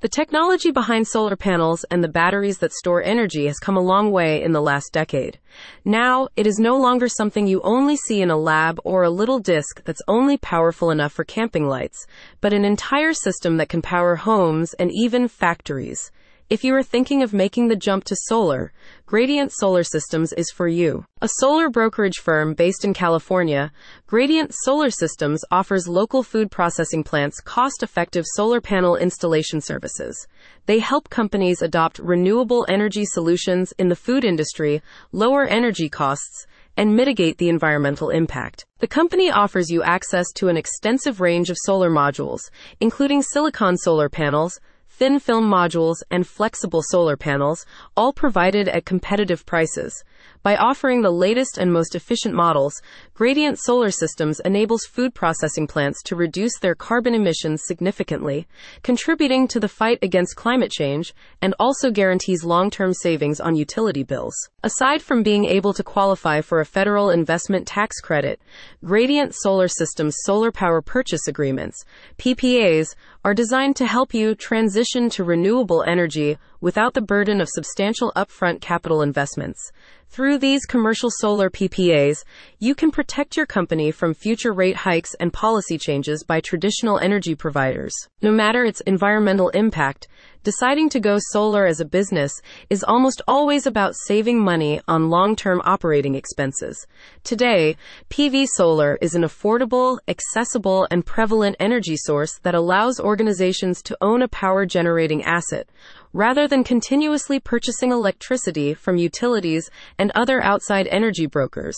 The technology behind solar panels and the batteries that store energy has come a long way in the last decade. Now, it is no longer something you only see in a lab or a little disk that's only powerful enough for camping lights, but an entire system that can power homes and even factories. If you are thinking of making the jump to solar, Gradient Solar Systems is for you. A solar brokerage firm based in California, Gradient Solar Systems offers local food processing plants cost effective solar panel installation services. They help companies adopt renewable energy solutions in the food industry, lower energy costs, and mitigate the environmental impact. The company offers you access to an extensive range of solar modules, including silicon solar panels, thin film modules, and flexible solar panels, all provided at competitive prices. By offering the latest and most efficient models, Gradient Solar Systems enables food processing plants to reduce their carbon emissions significantly, contributing to the fight against climate change, and also guarantees long term savings on utility bills. Aside from being able to qualify for a federal investment tax credit, Gradient Solar Systems solar power purchase agreements, PPAs, are designed to help you transition to renewable energy without the burden of substantial upfront capital investments. Through these commercial solar PPAs, you can protect your company from future rate hikes and policy changes by traditional energy providers. No matter its environmental impact, deciding to go solar as a business is almost always about saving money on long term operating expenses. Today, PV solar is an affordable, accessible, and prevalent energy source that allows organizations to own a power generating asset rather than continuously purchasing electricity from utilities and other outside energy brokers.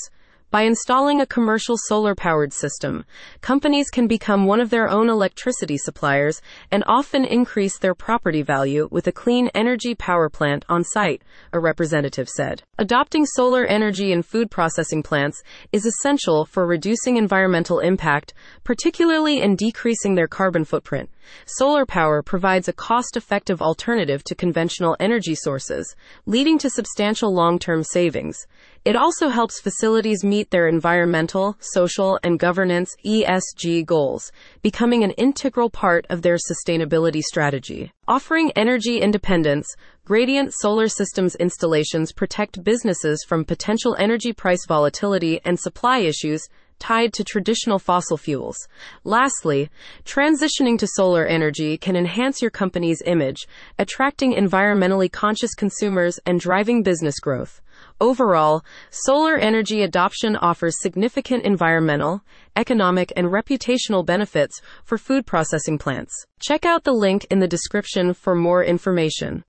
By installing a commercial solar powered system, companies can become one of their own electricity suppliers and often increase their property value with a clean energy power plant on site, a representative said. Adopting solar energy in food processing plants is essential for reducing environmental impact, particularly in decreasing their carbon footprint. Solar power provides a cost effective alternative to conventional energy sources, leading to substantial long term savings. It also helps facilities meet their environmental, social, and governance ESG goals, becoming an integral part of their sustainability strategy. Offering energy independence, Gradient Solar Systems installations protect businesses from potential energy price volatility and supply issues tied to traditional fossil fuels. Lastly, transitioning to solar energy can enhance your company's image, attracting environmentally conscious consumers and driving business growth. Overall, solar energy adoption offers significant environmental, economic, and reputational benefits for food processing plants. Check out the link in the description for more information.